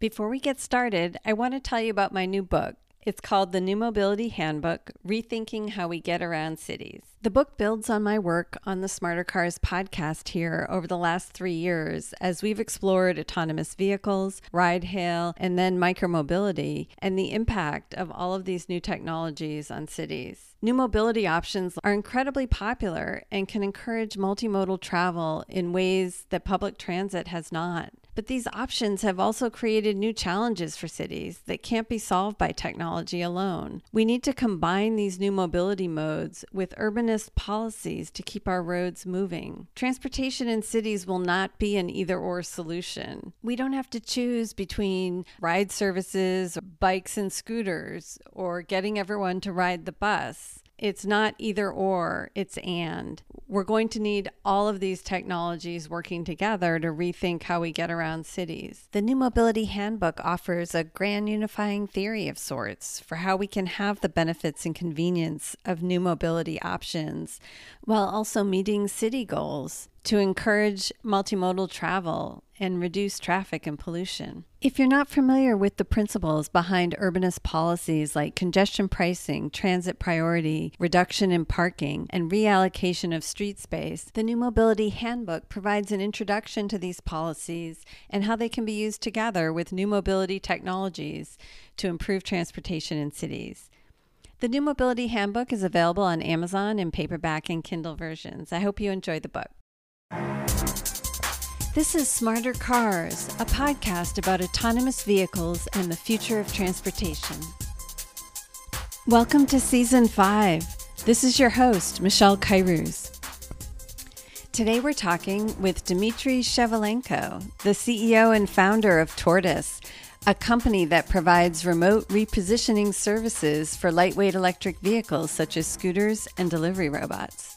Before we get started, I want to tell you about my new book. It's called The New Mobility Handbook Rethinking How We Get Around Cities. The book builds on my work on the Smarter Cars podcast here over the last three years as we've explored autonomous vehicles, ride hail, and then micromobility and the impact of all of these new technologies on cities. New mobility options are incredibly popular and can encourage multimodal travel in ways that public transit has not. But these options have also created new challenges for cities that can't be solved by technology alone. We need to combine these new mobility modes with urbanist policies to keep our roads moving. Transportation in cities will not be an either or solution. We don't have to choose between ride services, bikes and scooters, or getting everyone to ride the bus. It's not either or, it's and. We're going to need all of these technologies working together to rethink how we get around cities. The New Mobility Handbook offers a grand unifying theory of sorts for how we can have the benefits and convenience of new mobility options while also meeting city goals to encourage multimodal travel and reduce traffic and pollution. If you're not familiar with the principles behind urbanist policies like congestion pricing, transit priority, reduction in parking, and reallocation of street space, the New Mobility Handbook provides an introduction to these policies and how they can be used together with new mobility technologies to improve transportation in cities. The New Mobility Handbook is available on Amazon in paperback and Kindle versions. I hope you enjoy the book. This is Smarter Cars, a podcast about autonomous vehicles and the future of transportation. Welcome to Season 5. This is your host, Michelle Kairouz. Today we're talking with Dmitry Shevelenko, the CEO and founder of Tortoise, a company that provides remote repositioning services for lightweight electric vehicles such as scooters and delivery robots.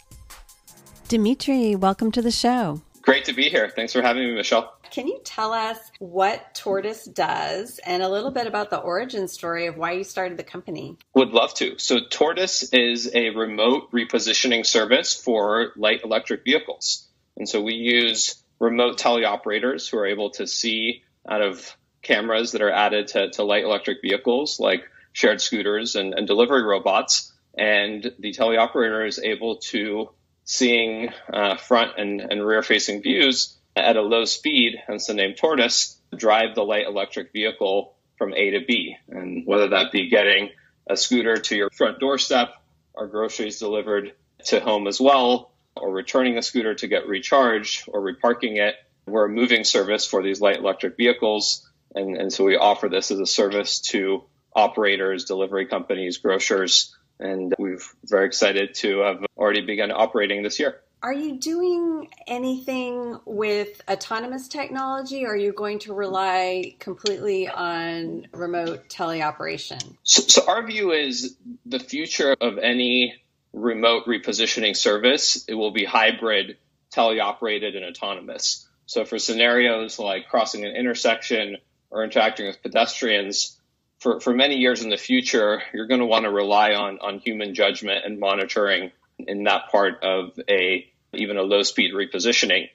Dmitry, welcome to the show. Great to be here. Thanks for having me, Michelle. Can you tell us what Tortoise does and a little bit about the origin story of why you started the company? Would love to. So, Tortoise is a remote repositioning service for light electric vehicles. And so, we use remote teleoperators who are able to see out of cameras that are added to, to light electric vehicles like shared scooters and, and delivery robots. And the teleoperator is able to seeing uh, front and, and rear facing views at a low speed, hence the name Tortoise, drive the light electric vehicle from A to B. And whether that be getting a scooter to your front doorstep, or groceries delivered to home as well, or returning a scooter to get recharged, or reparking it, we're a moving service for these light electric vehicles. And, and so we offer this as a service to operators, delivery companies, grocers, and we're very excited to have already begun operating this year. Are you doing anything with autonomous technology or are you going to rely completely on remote teleoperation? So, so our view is the future of any remote repositioning service, it will be hybrid, teleoperated, and autonomous. So for scenarios like crossing an intersection or interacting with pedestrians, for, for many years in the future, you're going to want to rely on, on human judgment and monitoring in that part of a even a low speed repositioning.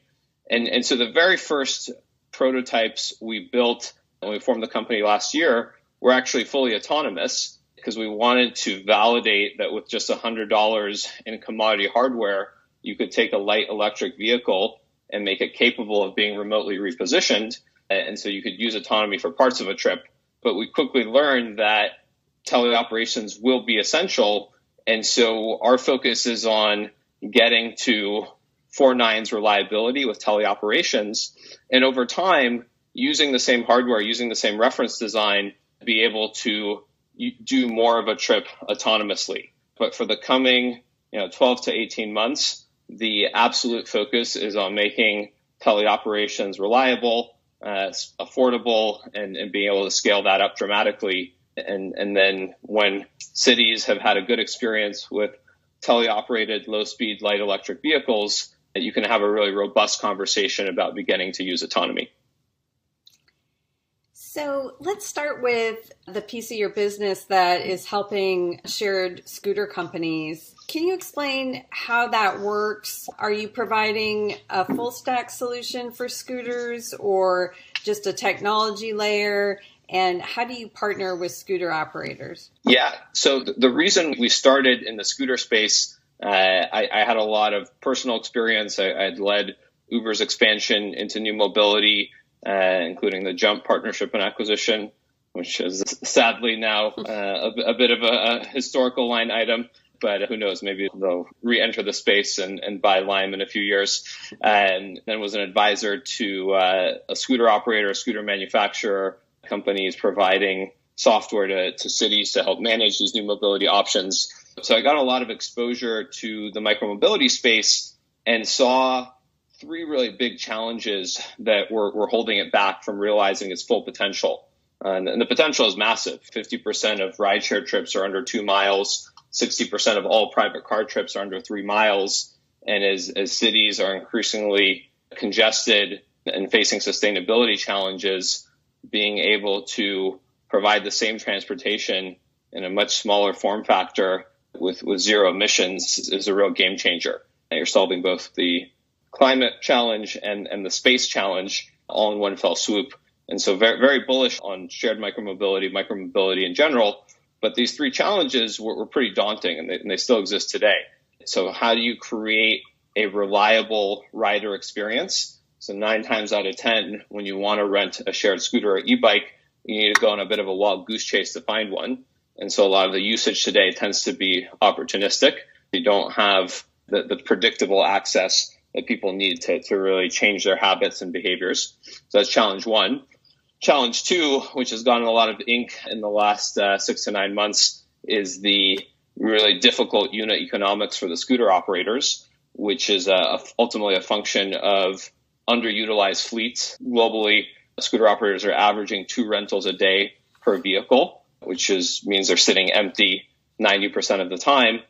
And, and so the very first prototypes we built when we formed the company last year were actually fully autonomous because we wanted to validate that with just $100 in commodity hardware, you could take a light electric vehicle and make it capable of being remotely repositioned. And so you could use autonomy for parts of a trip but we quickly learned that teleoperations will be essential. And so our focus is on getting to four nines reliability with teleoperations. And over time, using the same hardware, using the same reference design, be able to do more of a trip autonomously. But for the coming you know, 12 to 18 months, the absolute focus is on making teleoperations reliable uh, affordable and, and being able to scale that up dramatically. And, and then when cities have had a good experience with teleoperated low speed light electric vehicles, you can have a really robust conversation about beginning to use autonomy. So let's start with the piece of your business that is helping shared scooter companies. Can you explain how that works? Are you providing a full stack solution for scooters or just a technology layer? And how do you partner with scooter operators? Yeah, so the reason we started in the scooter space, uh, I, I, had a lot of personal experience. I, had led Uber's expansion into new mobility, uh, including the Jump partnership and acquisition, which is sadly now uh, a, a, bit of a, a, historical line item. But who knows? Maybe they'll re-enter the space and, and buy Lime in a few years. And then was an advisor to uh, a scooter operator, a scooter manufacturer, companies providing software to, to cities to help manage these new mobility options. So I got a lot of exposure to the micromobility space and saw three really big challenges that were, were holding it back from realizing its full potential. Uh, and, and the potential is massive. 50% of rideshare trips are under two miles. 60% of all private car trips are under three miles. And as, as cities are increasingly congested and facing sustainability challenges, being able to provide the same transportation in a much smaller form factor with, with zero emissions is a real game changer. And you're solving both the climate challenge and, and the space challenge all in one fell swoop. And so very, very bullish on shared micromobility, micromobility in general. But these three challenges were, were pretty daunting and they, and they still exist today. So how do you create a reliable rider experience? So nine times out of 10, when you want to rent a shared scooter or e-bike, you need to go on a bit of a wild goose chase to find one. And so a lot of the usage today tends to be opportunistic. You don't have the, the predictable access that people need to, to really change their habits and behaviors. So that's challenge one. Challenge two, which has gotten a lot of ink in the last uh, six to nine months, is the really difficult unit economics for the scooter operators, which is uh, ultimately a function of underutilized fleets. Globally, scooter operators are averaging two rentals a day per vehicle, which is means they're sitting empty 90% of the time,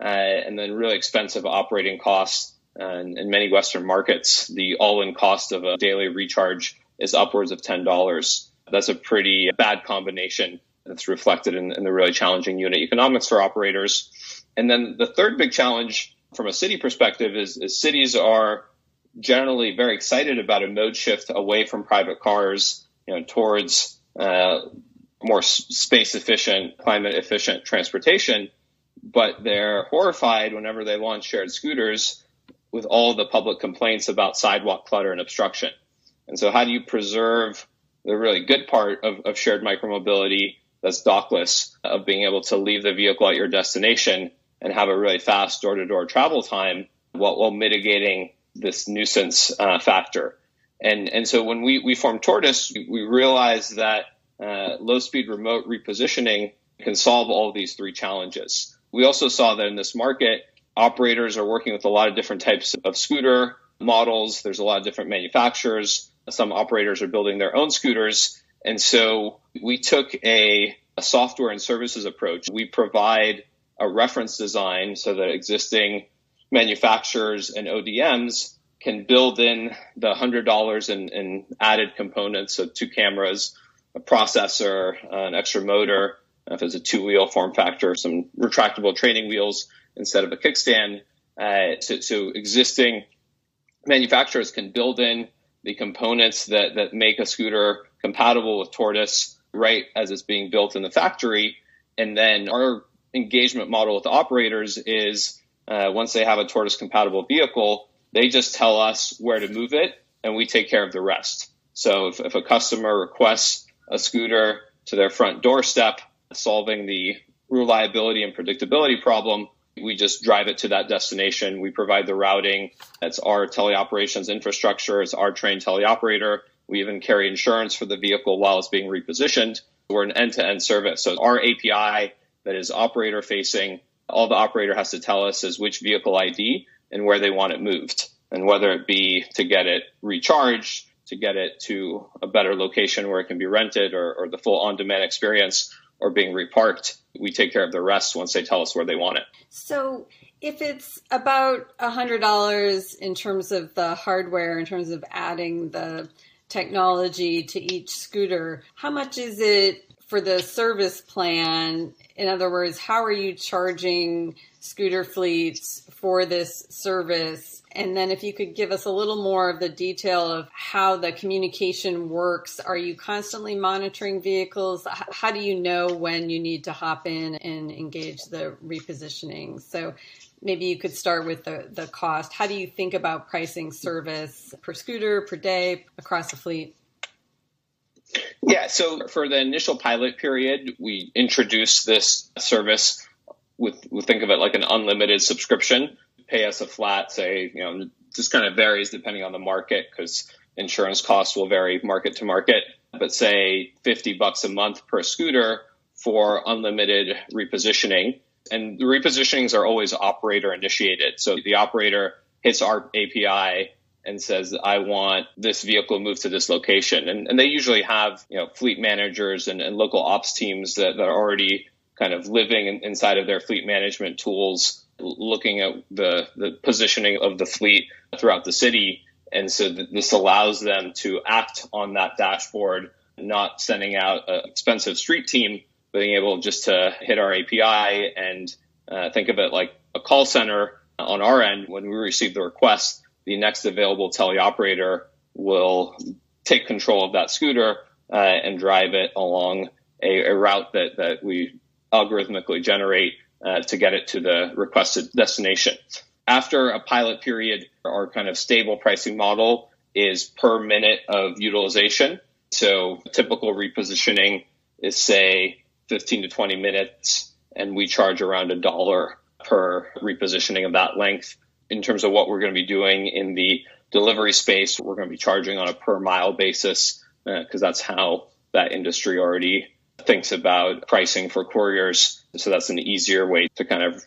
uh, and then really expensive operating costs. And in many Western markets, the all-in cost of a daily recharge is upwards of $10. That's a pretty bad combination that's reflected in, in the really challenging unit economics for operators. And then the third big challenge from a city perspective is, is cities are generally very excited about a mode shift away from private cars, you know, towards uh, more space efficient, climate efficient transportation. But they're horrified whenever they launch shared scooters with all the public complaints about sidewalk clutter and obstruction. And so how do you preserve the really good part of, of shared micromobility that's dockless, of being able to leave the vehicle at your destination and have a really fast door to door travel time while, while, mitigating this nuisance uh, factor. And, and so when we, we formed Tortoise, we realized that uh, low speed remote repositioning can solve all these three challenges. We also saw that in this market, operators are working with a lot of different types of scooter models. There's a lot of different manufacturers. Some operators are building their own scooters. And so we took a, a software and services approach. We provide a reference design so that existing manufacturers and ODMs can build in the $100 in, in added components, so two cameras, a processor, an extra motor, if it's a two wheel form factor, some retractable training wheels instead of a kickstand. Uh, so, so existing manufacturers can build in the components that, that make a scooter compatible with Tortoise right as it's being built in the factory. And then our engagement model with the operators is uh, once they have a Tortoise compatible vehicle, they just tell us where to move it and we take care of the rest. So if, if a customer requests a scooter to their front doorstep, solving the reliability and predictability problem, we just drive it to that destination. We provide the routing. That's our teleoperations infrastructure. It's our trained teleoperator. We even carry insurance for the vehicle while it's being repositioned. We're an end to end service. So our API that is operator facing, all the operator has to tell us is which vehicle ID and where they want it moved. And whether it be to get it recharged, to get it to a better location where it can be rented or, or the full on demand experience or being reparked, we take care of the rest once they tell us where they want it. So if it's about a hundred dollars in terms of the hardware, in terms of adding the technology to each scooter, how much is it for the service plan? In other words, how are you charging scooter fleets for this service. And then if you could give us a little more of the detail of how the communication works. Are you constantly monitoring vehicles? How do you know when you need to hop in and engage the repositioning? So maybe you could start with the, the cost. How do you think about pricing service per scooter, per day, across the fleet? Yeah, so for the initial pilot period, we introduced this service with, we think of it like an unlimited subscription. Pay us a flat, say, you know, just kind of varies depending on the market because insurance costs will vary market to market. But say 50 bucks a month per scooter for unlimited repositioning. And the repositionings are always operator initiated. So the operator hits our API and says, I want this vehicle moved to this location. And, and they usually have, you know, fleet managers and, and local ops teams that, that, are already kind of living in, inside of their fleet management tools, looking at the, the positioning of the fleet throughout the city. And so th- this allows them to act on that dashboard, not sending out an expensive street team, being able just to hit our API and uh, think of it like a call center on our end when we receive the request the next available teleoperator will take control of that scooter uh, and drive it along a, a, route that, that we algorithmically generate uh, to get it to the requested destination. After a pilot period, our kind of stable pricing model is per minute of utilization. So typical repositioning is say 15 to 20 minutes, and we charge around a dollar per repositioning of that length in terms of what we're going to be doing in the delivery space, we're going to be charging on a per mile basis because uh, that's how that industry already thinks about pricing for couriers. So that's an easier way to kind of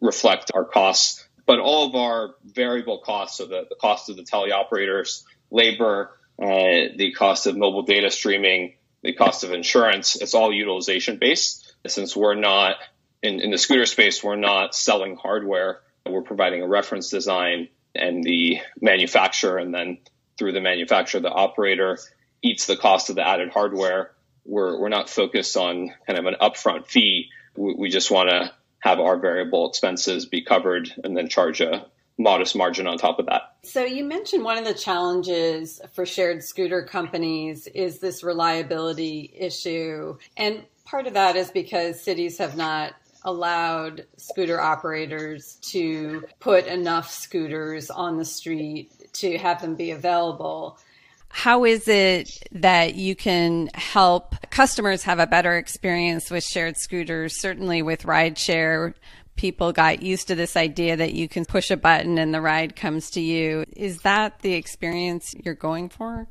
reflect our costs. But all of our variable costs, so the, the cost of the teleoperators, labor, uh, the cost of mobile data streaming, the cost of insurance, it's all utilization based. Since we're not in, in the scooter space, we're not selling hardware we're providing a reference design and the manufacturer, and then through the manufacturer, the operator eats the cost of the added hardware. We're, we're not focused on kind of an upfront fee. We, we just want to have our variable expenses be covered and then charge a modest margin on top of that. So you mentioned one of the challenges for shared scooter companies is this reliability issue. And part of that is because cities have not allowed scooter operators to put enough scooters on the street to have them be available. How is it that you can help customers have a better experience with shared scooters? Certainly with rideshare, people got used to this idea that you can push a button and the ride comes to you. Is that the experience you're going for?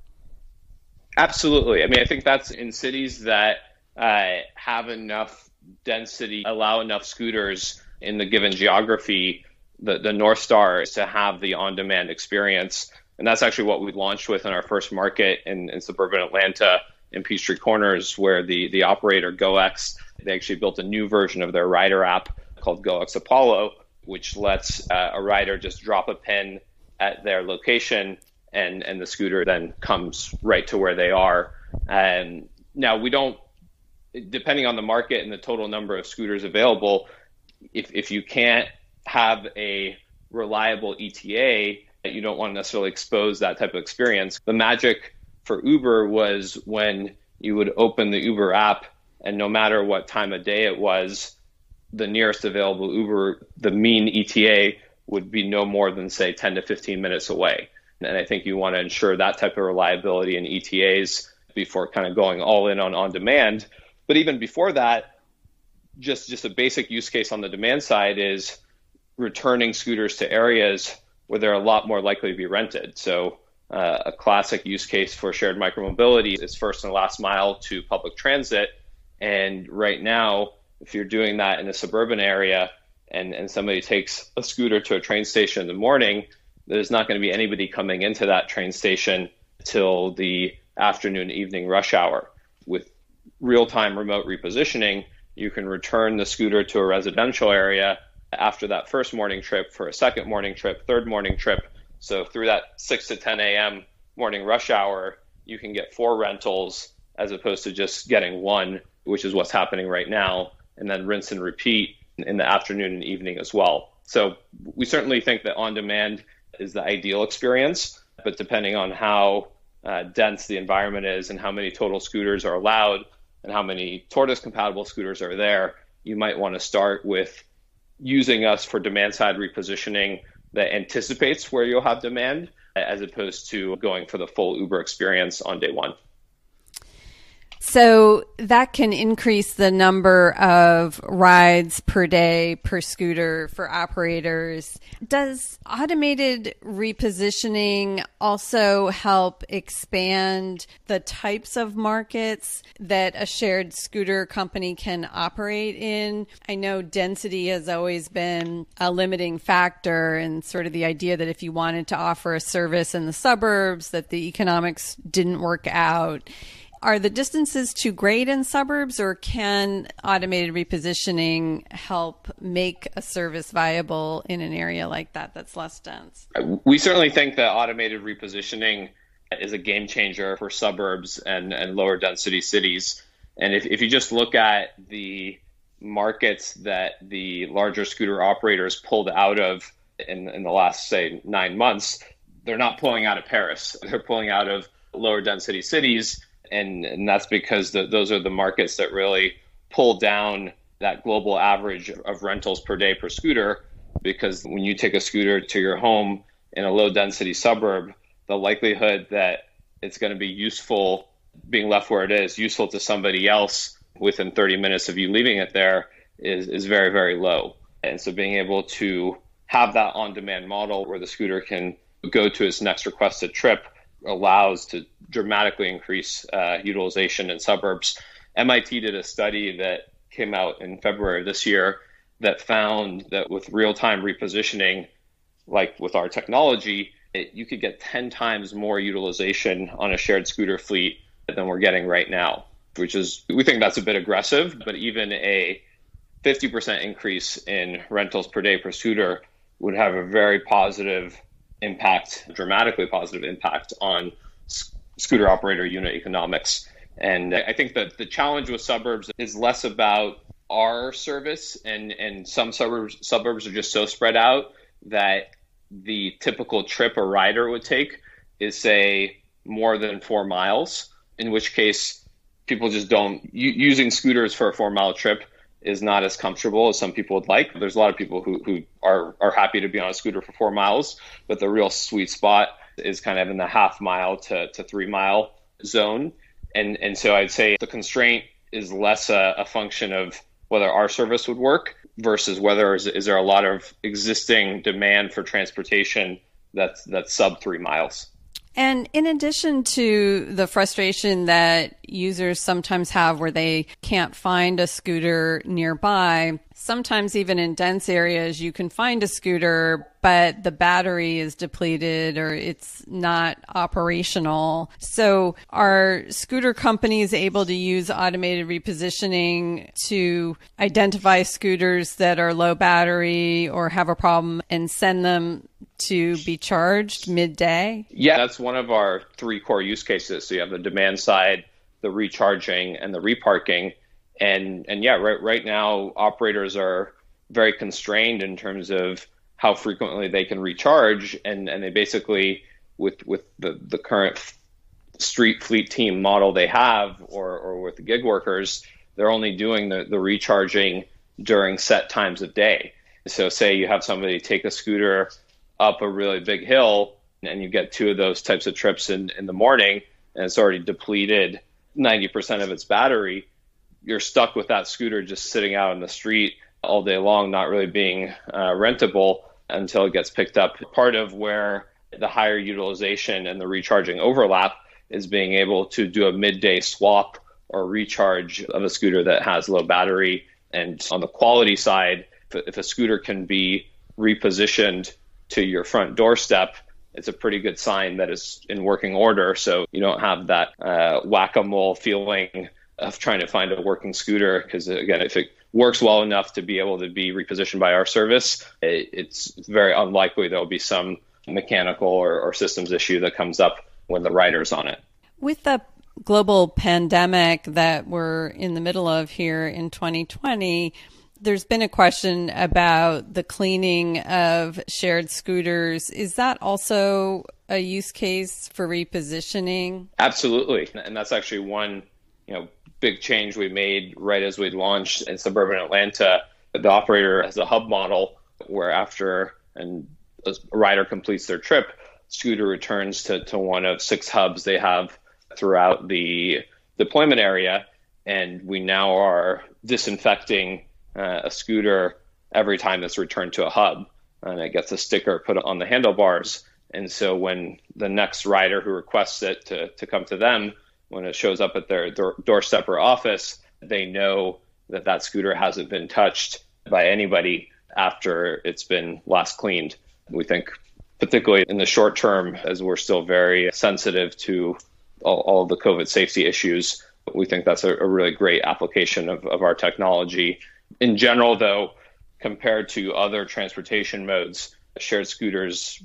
Absolutely. I mean, I think that's in cities that uh, have enough density allow enough scooters in the given geography, the, the North Star is to have the on demand experience. And that's actually what we launched with in our first market in, in suburban Atlanta in Peachtree Corners, where the, the operator GoX, they actually built a new version of their rider app called GoX Apollo, which lets uh, a rider just drop a pin at their location and, and the scooter then comes right to where they are. And now we don't depending on the market and the total number of scooters available, if, if you can't have a reliable ETA, you don't want to necessarily expose that type of experience. The magic for Uber was when you would open the Uber app, and no matter what time of day it was, the nearest available Uber, the mean ETA would be no more than, say, 10 to 15 minutes away. And I think you want to ensure that type of reliability in ETAs before kind of going all in on on demand. But even before that, just just a basic use case on the demand side is returning scooters to areas where they're a lot more likely to be rented. So uh, a classic use case for shared micromobility is first and last mile to public transit. And right now, if you're doing that in a suburban area and, and somebody takes a scooter to a train station in the morning, there's not going to be anybody coming into that train station till the afternoon, evening rush hour. With real-time remote repositioning, you can return the scooter to a residential area after that first morning trip for a second morning trip, third morning trip. So through that 6 to 10 a.m. morning rush hour, you can get four rentals as opposed to just getting one, which is what's happening right now, and then rinse and repeat in the afternoon and evening as well. So we certainly think that on demand is the ideal experience, but depending on how uh, dense the environment is and how many total scooters are allowed and how many tortoise compatible scooters are there, you might want to start with using us for demand side repositioning that anticipates where you'll have demand as opposed to going for the full Uber experience on day one. So that can increase the number of rides per day per scooter for operators. Does automated repositioning also help expand the types of markets that a shared scooter company can operate in? I know density has always been a limiting factor and sort of the idea that if you wanted to offer a service in the suburbs that the economics didn't work out are the distances too great in suburbs, or can automated repositioning help make a service viable in an area like that that's less dense? We certainly think that automated repositioning is a game changer for suburbs and, and lower density cities. And if, if you just look at the markets that the larger scooter operators pulled out of in, in the last, say, nine months, they're not pulling out of Paris. They're pulling out of lower density cities and, and that's because the, those are the markets that really pull down that global average of rentals per day per scooter. Because when you take a scooter to your home in a low density suburb, the likelihood that it's going to be useful being left where it is, useful to somebody else within 30 minutes of you leaving it there is, is very, very low. And so being able to have that on demand model where the scooter can go to its next requested trip allows to dramatically increase uh, utilization in suburbs. MIT did a study that came out in February this year that found that with real time repositioning, like with our technology, it, you could get 10 times more utilization on a shared scooter fleet than we're getting right now, which is, we think that's a bit aggressive, but even a 50% increase in rentals per day per scooter would have a very positive impact, dramatically positive impact on scooter operator unit economics. And I think that the challenge with suburbs is less about our service and, and some suburbs suburbs are just so spread out that the typical trip a rider would take is say more than four miles, in which case people just don't using scooters for a four mile trip is not as comfortable as some people would like. There's a lot of people who, who are, are happy to be on a scooter for four miles, but the real sweet spot is kind of in the half mile to, to three mile zone. And, and so I'd say the constraint is less a, a function of whether our service would work versus whether is, is there a lot of existing demand for transportation that's, that's sub three miles. And in addition to the frustration that users sometimes have where they can't find a scooter nearby, sometimes even in dense areas, you can find a scooter, but the battery is depleted or it's not operational. So are scooter companies able to use automated repositioning to identify scooters that are low battery or have a problem and send them to be charged midday? Yeah, that's one of our three core use cases. So you have the demand side, the recharging, and the reparking and and yeah, right right now operators are very constrained in terms of how frequently they can recharge, and and they basically with with the the current street fleet team model they have, or or with the gig workers, they're only doing the the recharging during set times of day. So say you have somebody take a scooter up a really big hill and you get two of those types of trips in, in the morning and it's already depleted 90% of its battery you're stuck with that scooter just sitting out in the street all day long, not really being uh, rentable until it gets picked up. Part of where the higher utilization and the recharging overlap is being able to do a midday swap or recharge of a scooter that has low battery. And on the quality side, if a scooter can be repositioned to your front doorstep, it's a pretty good sign that it's in working order. So you don't have that uh, whack a mole feeling of trying to find a working scooter because again if it works well enough to be able to be repositioned by our service it, it's very unlikely there'll be some mechanical or, or systems issue that comes up when the rider's on it with the global pandemic that we're in the middle of here in 2020 There's been a question about the cleaning of shared scooters. Is that also a use case for repositioning? Absolutely. And that's actually one, you know, big change we made right as we launched in suburban Atlanta. The operator has a hub model where after and a rider completes their trip, scooter returns to, to one of six hubs they have throughout the deployment area. And we now are disinfecting uh, a scooter every time it's returned to a hub. And it gets a sticker put on the handlebars. And so when the next rider who requests it to, to come to them, when it shows up at their door, doorstep or office, they know that that scooter hasn't been touched by anybody after it's been last cleaned. We think, particularly in the short term, as we're still very sensitive to all, all the COVID safety issues, we think that's a, a really great application of, of our technology. In general, though, compared to other transportation modes, shared scooters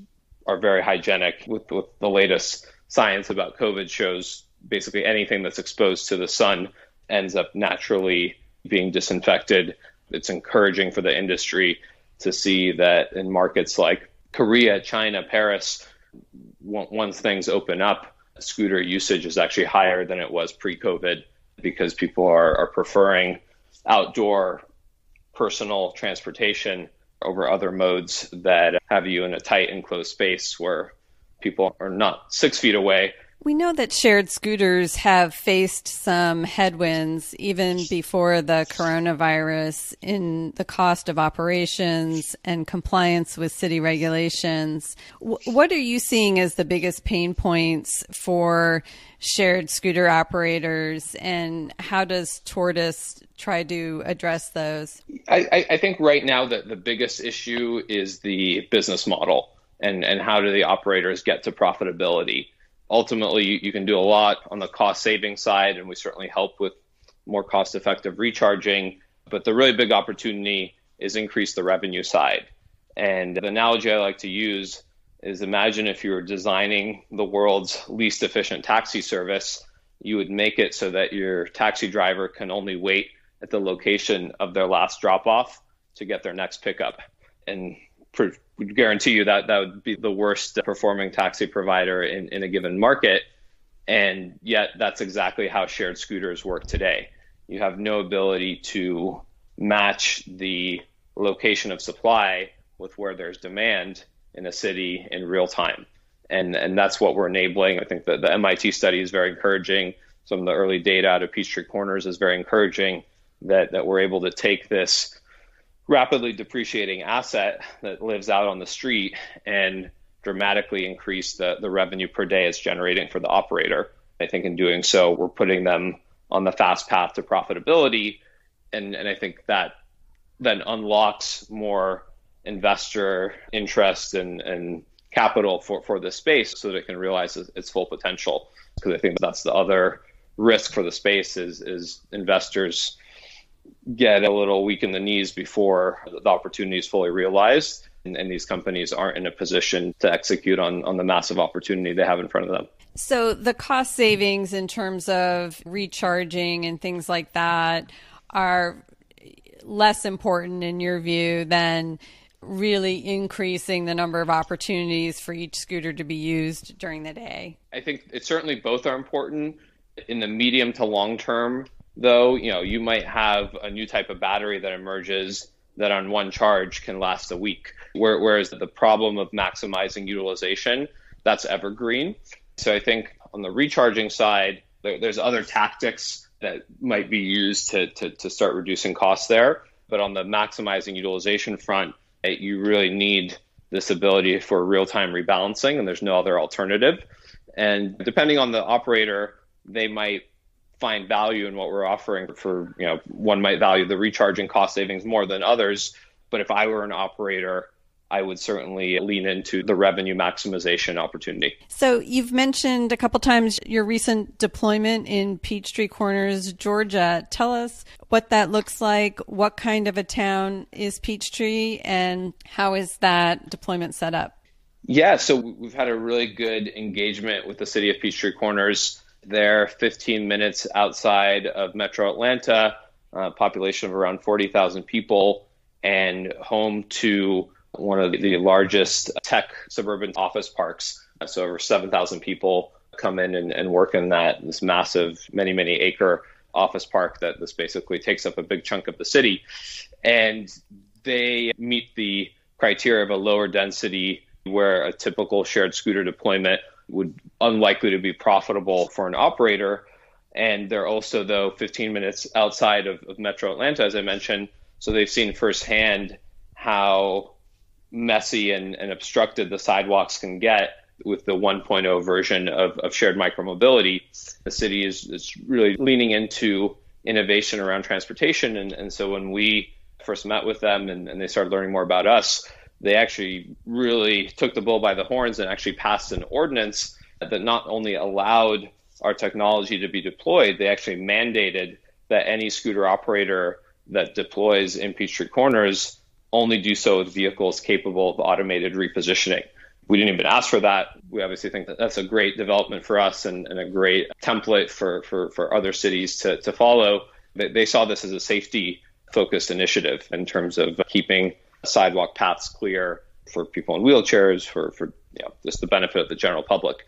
are very hygienic. With, with the latest science about COVID shows basically anything that's exposed to the sun ends up naturally being disinfected. It's encouraging for the industry to see that in markets like Korea, China, Paris, once things open up, scooter usage is actually higher than it was pre COVID because people are, are preferring outdoor personal transportation over other modes that have you in a tight enclosed space where people are not six feet away we know that shared scooters have faced some headwinds even before the coronavirus in the cost of operations and compliance with city regulations. what are you seeing as the biggest pain points for shared scooter operators, and how does Tortoise try to address those? I, I think right now that the biggest issue is the business model and, and how do the operators get to profitability ultimately you, you can do a lot on the cost saving side, and we certainly help with more cost effective recharging. But the really big opportunity is increase the revenue side. And the analogy I like to use is imagine if you were designing the world's least efficient taxi service, you would make it so that your taxi driver can only wait at the location of their last drop off to get their next pickup. And would guarantee you that that would be the worst performing taxi provider in, in a given market. And yet, that's exactly how shared scooters work today. You have no ability to match the location of supply with where there's demand in a city in real time. And, and that's what we're enabling. I think that the MIT study is very encouraging. Some of the early data out of Peachtree Corners is very encouraging that, that we're able to take this rapidly depreciating asset that lives out on the street and dramatically increase the, the revenue per day it's generating for the operator. I think in doing so, we're putting them on the fast path to profitability. And, and I think that then unlocks more investor interest and, and capital for, for this space so that it can realize its full potential. Because I think that's the other risk for the space is, is investors get a little weak in the knees before the opportunity is fully realized. And, and, these companies aren't in a position to execute on, on the massive opportunity they have in front of them. So, the cost savings in terms of recharging and things like that are less important in your view than really increasing the number of opportunities for each scooter to be used during the day? I think it certainly both are important. In the medium to long term, though, you know, you might have a new type of battery that emerges that on one charge can last a week. Whereas the problem of maximizing utilization, that's evergreen. So I think on the recharging side, there's other tactics that might be used to, to, to start reducing costs there. But on the maximizing utilization front, you really need this ability for real time rebalancing, and there's no other alternative. And depending on the operator, they might find value in what we're offering for you know one might value the recharging cost savings more than others but if i were an operator I would certainly lean into the revenue maximization opportunity. So, you've mentioned a couple times your recent deployment in Peachtree Corners, Georgia. Tell us what that looks like. What kind of a town is Peachtree, and how is that deployment set up? Yeah, so we've had a really good engagement with the city of Peachtree Corners they're 15 minutes outside of metro Atlanta, uh, population of around 40,000 people, and home to one of the largest tech suburban office parks. So over 7,000 people come in and, and work in that this massive, many, many acre office park that this basically takes up a big chunk of the city. And they meet the criteria of a lower density where a typical shared scooter deployment would unlikely to be profitable for an operator. And they're also, though, 15 minutes outside of, of Metro Atlanta, as I mentioned. So they've seen firsthand how messy and, and obstructed the sidewalks can get with the 1.0 version of, of shared micromobility. The city is, is really leaning into innovation around transportation. And, and so when we first met with them and, and they started learning more about us, they actually really took the bull by the horns and actually passed an ordinance that not only allowed our technology to be deployed, they actually mandated that any scooter operator that deploys in Peachtree Corners only do so with vehicles capable of automated repositioning. We didn't even ask for that. We obviously think that that's a great development for us and, and a great template for, for, for other cities to, to follow. They, saw this as a safety focused initiative in terms of keeping sidewalk paths clear for people in wheelchairs, for, for you know, just the benefit of the general public.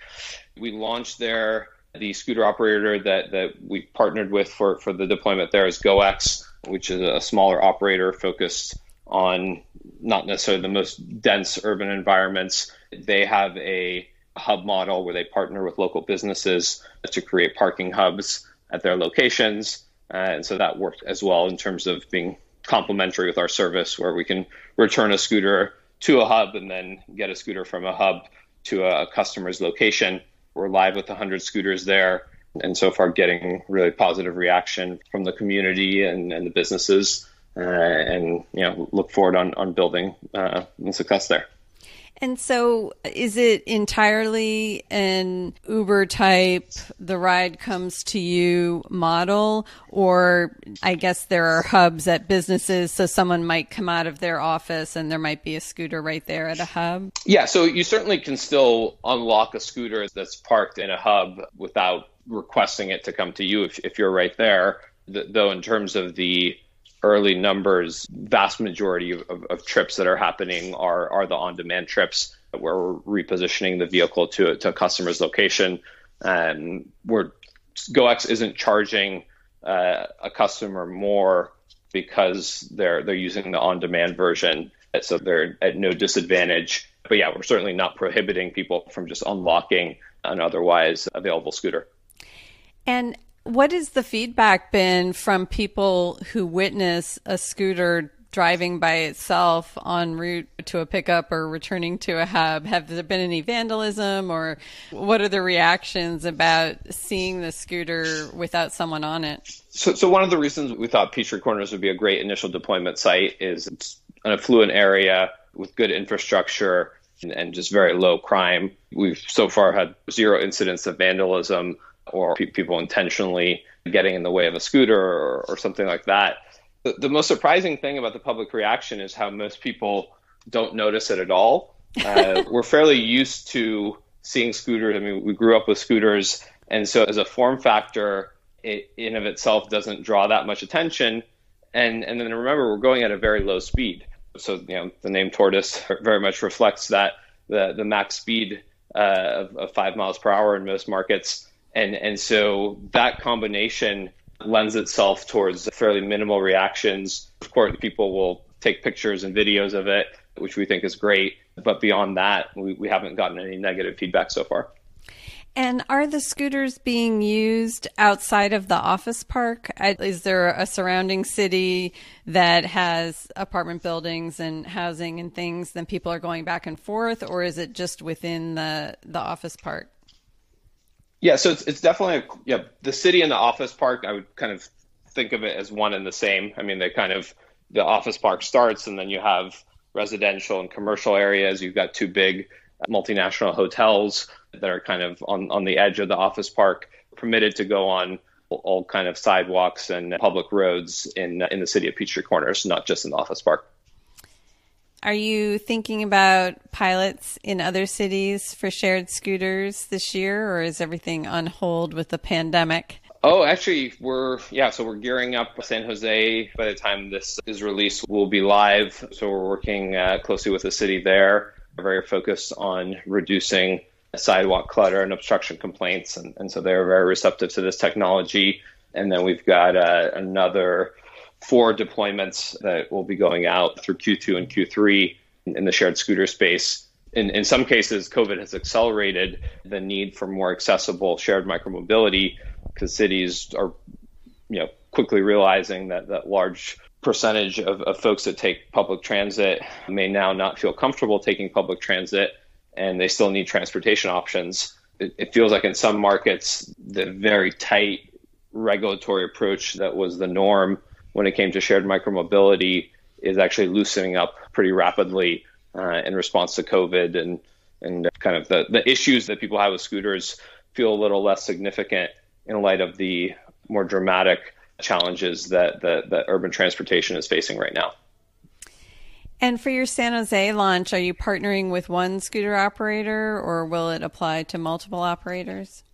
We launched there the scooter operator that, that we partnered with for, for the deployment there is GoX, which is a smaller operator focused on not necessarily the most dense urban environments. They have a hub model where they partner with local businesses to create parking hubs at their locations. Uh, and so that worked as well in terms of being complementary with our service, where we can return a scooter to a hub and then get a scooter from a hub to a customer's location. We're live with 100 scooters there, and so far getting really positive reaction from the community and, and the businesses uh, and you know look forward on on building uh, success there. And so, is it entirely an Uber type, the ride comes to you model? Or I guess there are hubs at businesses, so someone might come out of their office and there might be a scooter right there at a hub? Yeah, so you certainly can still unlock a scooter that's parked in a hub without requesting it to come to you if, if you're right there. though, in terms of the early numbers, vast majority of, of, of, trips that are happening are are the on-demand trips where we're repositioning the vehicle to, to a customer's location. And where GoX isn't charging uh, a customer more because they're they're using the on-demand version, so they're at no disadvantage. But yeah, we're certainly not prohibiting people from just unlocking an otherwise available scooter. And what has the feedback been from people who witness a scooter driving by itself en route to a pickup or returning to a hub? Have there been any vandalism or what are the reactions about seeing the scooter without someone on it? So, so one of the reasons we thought Peachtree Corners would be a great initial deployment site is it's an affluent area with good infrastructure and, and just very low crime. We've so far had zero incidents of vandalism or pe- people intentionally getting in the way of a scooter or, or something like that. The, the, most surprising thing about the public reaction is how most people don't notice it at all. Uh, we're fairly used to seeing scooters. I mean, we grew up with scooters, and so as a form factor, it in of itself doesn't draw that much attention. And and then remember, we're going at a very low speed. So you know, the name tortoise very much reflects that the the max speed uh, of, of five miles per hour in most markets and and so that combination lends itself towards fairly minimal reactions. Of course, people will take pictures and videos of it, which we think is great. But beyond that, we, we haven't gotten any negative feedback so far. And are the scooters being used outside of the office park? Is there a surrounding city that has apartment buildings and housing and things? Then people are going back and forth, or is it just within the the office park? Yeah, so it's, it's definitely a, yeah the city and the office park. I would kind of think of it as one and the same. I mean, they kind of the office park starts, and then you have residential and commercial areas. You've got two big uh, multinational hotels that are kind of on on the edge of the office park, permitted to go on all kind of sidewalks and public roads in in the city of Peachtree Corners, not just in the office park. Are you thinking about pilots in other cities for shared scooters this year, or is everything on hold with the pandemic? Oh, actually, we're, yeah, so we're gearing up San Jose. By the time this is released, we'll be live. So we're working uh, closely with the city there. We're very focused on reducing sidewalk clutter and obstruction complaints. And, and so they're very receptive to this technology. And then we've got uh, another four deployments that will be going out through Q2 and Q3 in the shared scooter space. In, in some cases, COVID has accelerated the need for more accessible shared micromobility because cities are, you know, quickly realizing that that large percentage of, of folks that take public transit may now not feel comfortable taking public transit and they still need transportation options. It, it feels like in some markets, the very tight regulatory approach that was the norm when it came to shared micromobility is actually loosening up pretty rapidly uh, in response to COVID and and kind of the, the issues that people have with scooters feel a little less significant in light of the more dramatic challenges that, that, that urban transportation is facing right now. And for your San Jose launch, are you partnering with one scooter operator or will it apply to multiple operators?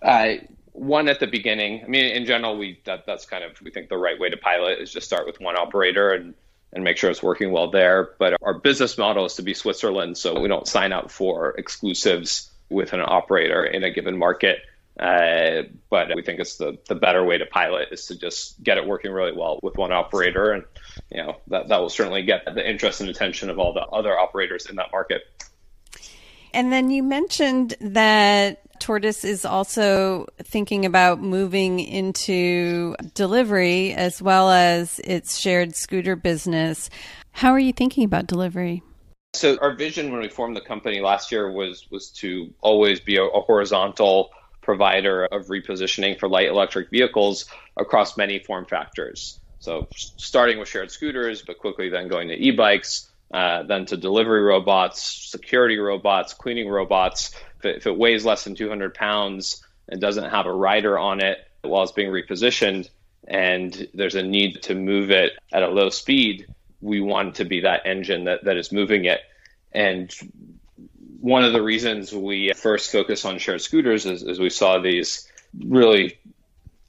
Uh, one at the beginning. I mean, in general, we that, that's kind of we think the right way to pilot is just start with one operator and and make sure it's working well there. But our business model is to be Switzerland, so we don't sign up for exclusives with an operator in a given market. Uh, but we think it's the, the better way to pilot is to just get it working really well with one operator. And, you know, that, that will certainly get the interest and attention of all the other operators in that market. And then you mentioned that Tortoise is also thinking about moving into delivery as well as its shared scooter business. How are you thinking about delivery? So our vision when we formed the company last year was was to always be a, a horizontal provider of repositioning for light electric vehicles across many form factors. So, starting with shared scooters, but quickly then going to e bikes, uh, then to delivery robots, security robots, cleaning robots. If it, if it, weighs less than 200 pounds and doesn't have a rider on it while it's being repositioned, and there's a need to move it at a low speed, we want to be that engine that, that is moving it. And one of the reasons we first focused on shared scooters is, is we saw these really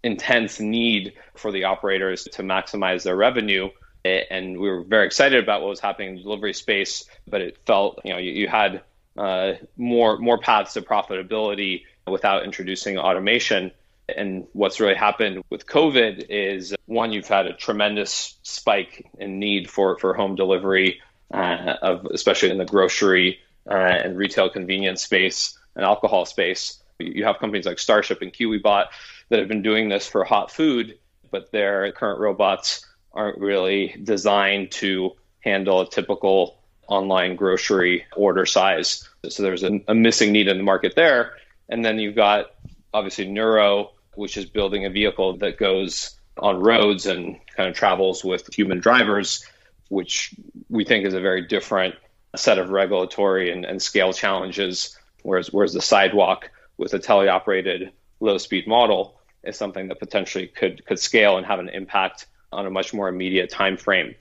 intense need for the operators to maximize their revenue and we were very excited about what was happening in the delivery space but it felt you know you, you had uh, more more paths to profitability without introducing automation and what's really happened with covid is one you've had a tremendous spike in need for for home delivery uh, of especially in the grocery uh, and retail convenience space and alcohol space. You have companies like Starship and KiwiBot that have been doing this for hot food, but their current robots aren't really designed to handle a typical online grocery order size. So there's a, a missing need in the market there. And then you've got obviously Nuro, which is building a vehicle that goes on roads and kind of travels with human drivers, which we think is a very different set of regulatory and, and scale challenges, whereas whereas the sidewalk with a teleoperated low speed model is something that potentially could could scale and have an impact on a much more immediate time frame.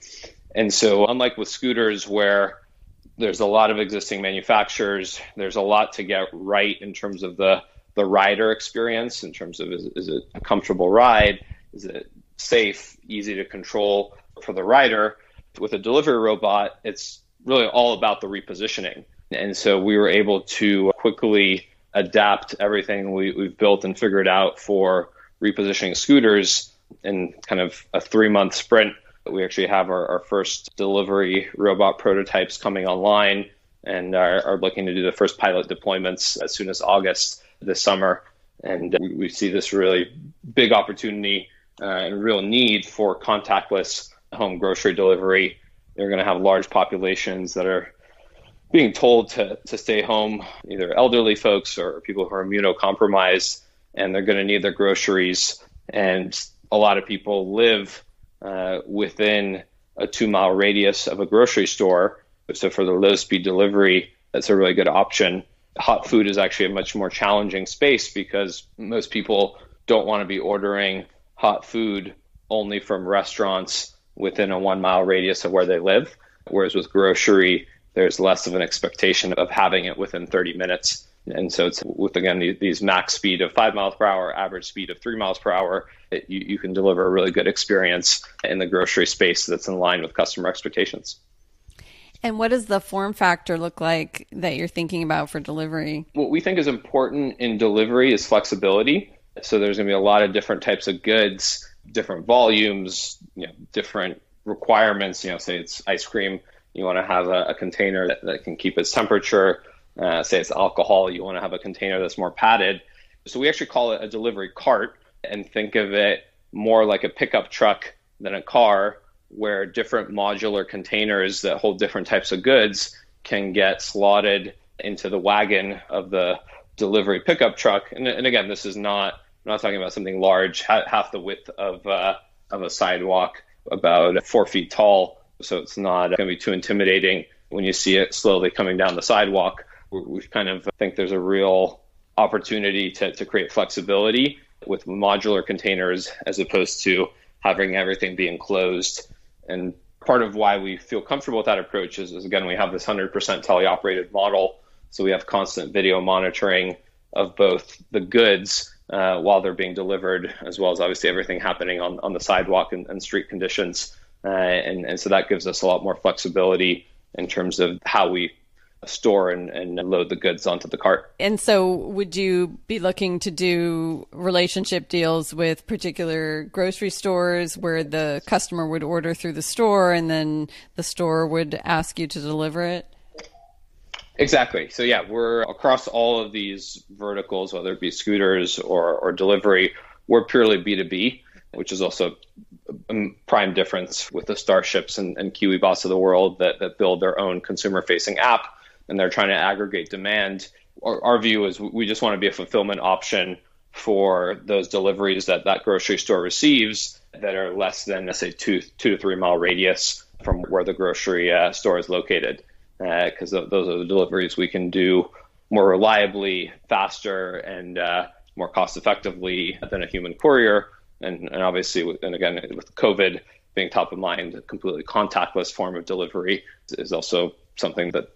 And so unlike with scooters where there's a lot of existing manufacturers, there's a lot to get right in terms of the the rider experience in terms of is, is it a comfortable ride? Is it safe, easy to control for the rider? With a delivery robot, it's really all about the repositioning. And so we were able to quickly adapt everything we, we've built and figured out for repositioning scooters in kind of a three month sprint. We actually have our, our first delivery robot prototypes coming online and are, are, looking to do the first pilot deployments as soon as August this summer. And we, we see this really big opportunity uh, and real need for contactless home grocery delivery they're going to have large populations that are being told to, to stay home, either elderly folks or people who are immunocompromised, and they're going to need their groceries. And a lot of people live uh, within a two mile radius of a grocery store. So for the low speed delivery, that's a really good option. Hot food is actually a much more challenging space because most people don't want to be ordering hot food only from restaurants within a one mile radius of where they live. Whereas with grocery, there's less of an expectation of having it within 30 minutes. And so it's with, again, these max speed of five miles per hour, average speed of three miles per hour, it, you, you can deliver a really good experience in the grocery space that's in line with customer expectations. And what does the form factor look like that you're thinking about for delivery? What we think is important in delivery is flexibility. So there's going to be a lot of different types of goods, different volumes, you know, different requirements. You know, say it's ice cream, you want to have a, a container that, that, can keep its temperature. Uh, say it's alcohol, you want to have a container that's more padded. So we actually call it a delivery cart and think of it more like a pickup truck than a car, where different modular containers that hold different types of goods can get slotted into the wagon of the delivery pickup truck. And, and again, this is not I'm not talking about something large, half the width of uh, of a sidewalk, about four feet tall. So it's not going to be too intimidating when you see it slowly coming down the sidewalk. We kind of think there's a real opportunity to, to create flexibility with modular containers as opposed to having everything be enclosed. And part of why we feel comfortable with that approach is, is again, we have this 100% teleoperated model. So we have constant video monitoring of both the goods uh, while they're being delivered, as well as obviously everything happening on, on the sidewalk and, and street conditions. Uh, and, and so that gives us a lot more flexibility in terms of how we store and, and load the goods onto the cart. And so, would you be looking to do relationship deals with particular grocery stores where the customer would order through the store and then the store would ask you to deliver it? Exactly. So yeah, we're across all of these verticals, whether it be scooters or, or delivery, we're purely B2B, which is also a prime difference with the Starships and, and KiwiBots of the world that, that build their own consumer facing app and they're trying to aggregate demand. Our, our view is we just want to be a fulfillment option for those deliveries that that grocery store receives that are less than, let's say, two, two to three mile radius from where the grocery uh, store is located because uh, those are the deliveries we can do more reliably, faster, and uh, more cost effectively than a human courier. And, and obviously, and again, with COVID being top of mind, a completely contactless form of delivery is also something that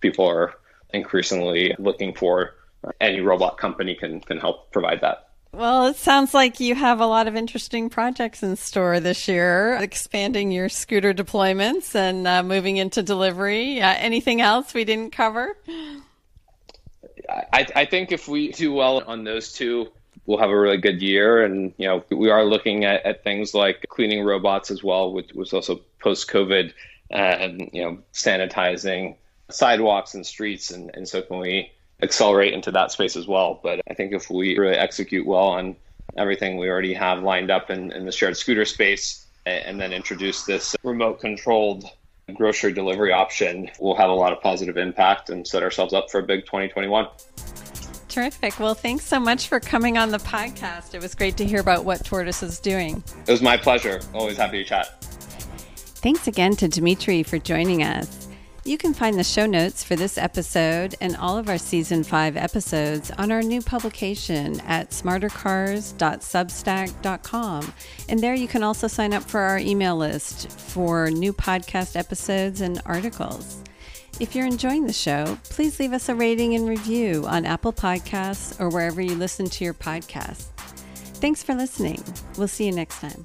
people are increasingly looking for. Any robot company can can help provide that. Well, it sounds like you have a lot of interesting projects in store this year, expanding your scooter deployments and uh, moving into delivery. Uh, anything else we didn't cover? I, I, think if we do well on those two, we'll have a really good year. And, you know, we are looking at, at things like cleaning robots as well, which was also post COVID, and, you know, sanitizing sidewalks and streets. And, and so can we accelerate into that space as well. But I think if we really execute well on everything we already have lined up in, in the shared scooter space and then introduce this remote controlled grocery delivery option, we'll have a lot of positive impact and set ourselves up for a big 2021. Terrific. Well, thanks so much for coming on the podcast. It was great to hear about what Tortoise is doing. It was my pleasure. Always happy to chat. Thanks again to Dimitri for joining us. You can find the show notes for this episode and all of our season five episodes on our new publication at smartercars.substack.com. And there you can also sign up for our email list for new podcast episodes and articles. If you're enjoying the show, please leave us a rating and review on Apple Podcasts or wherever you listen to your podcasts. Thanks for listening. We'll see you next time.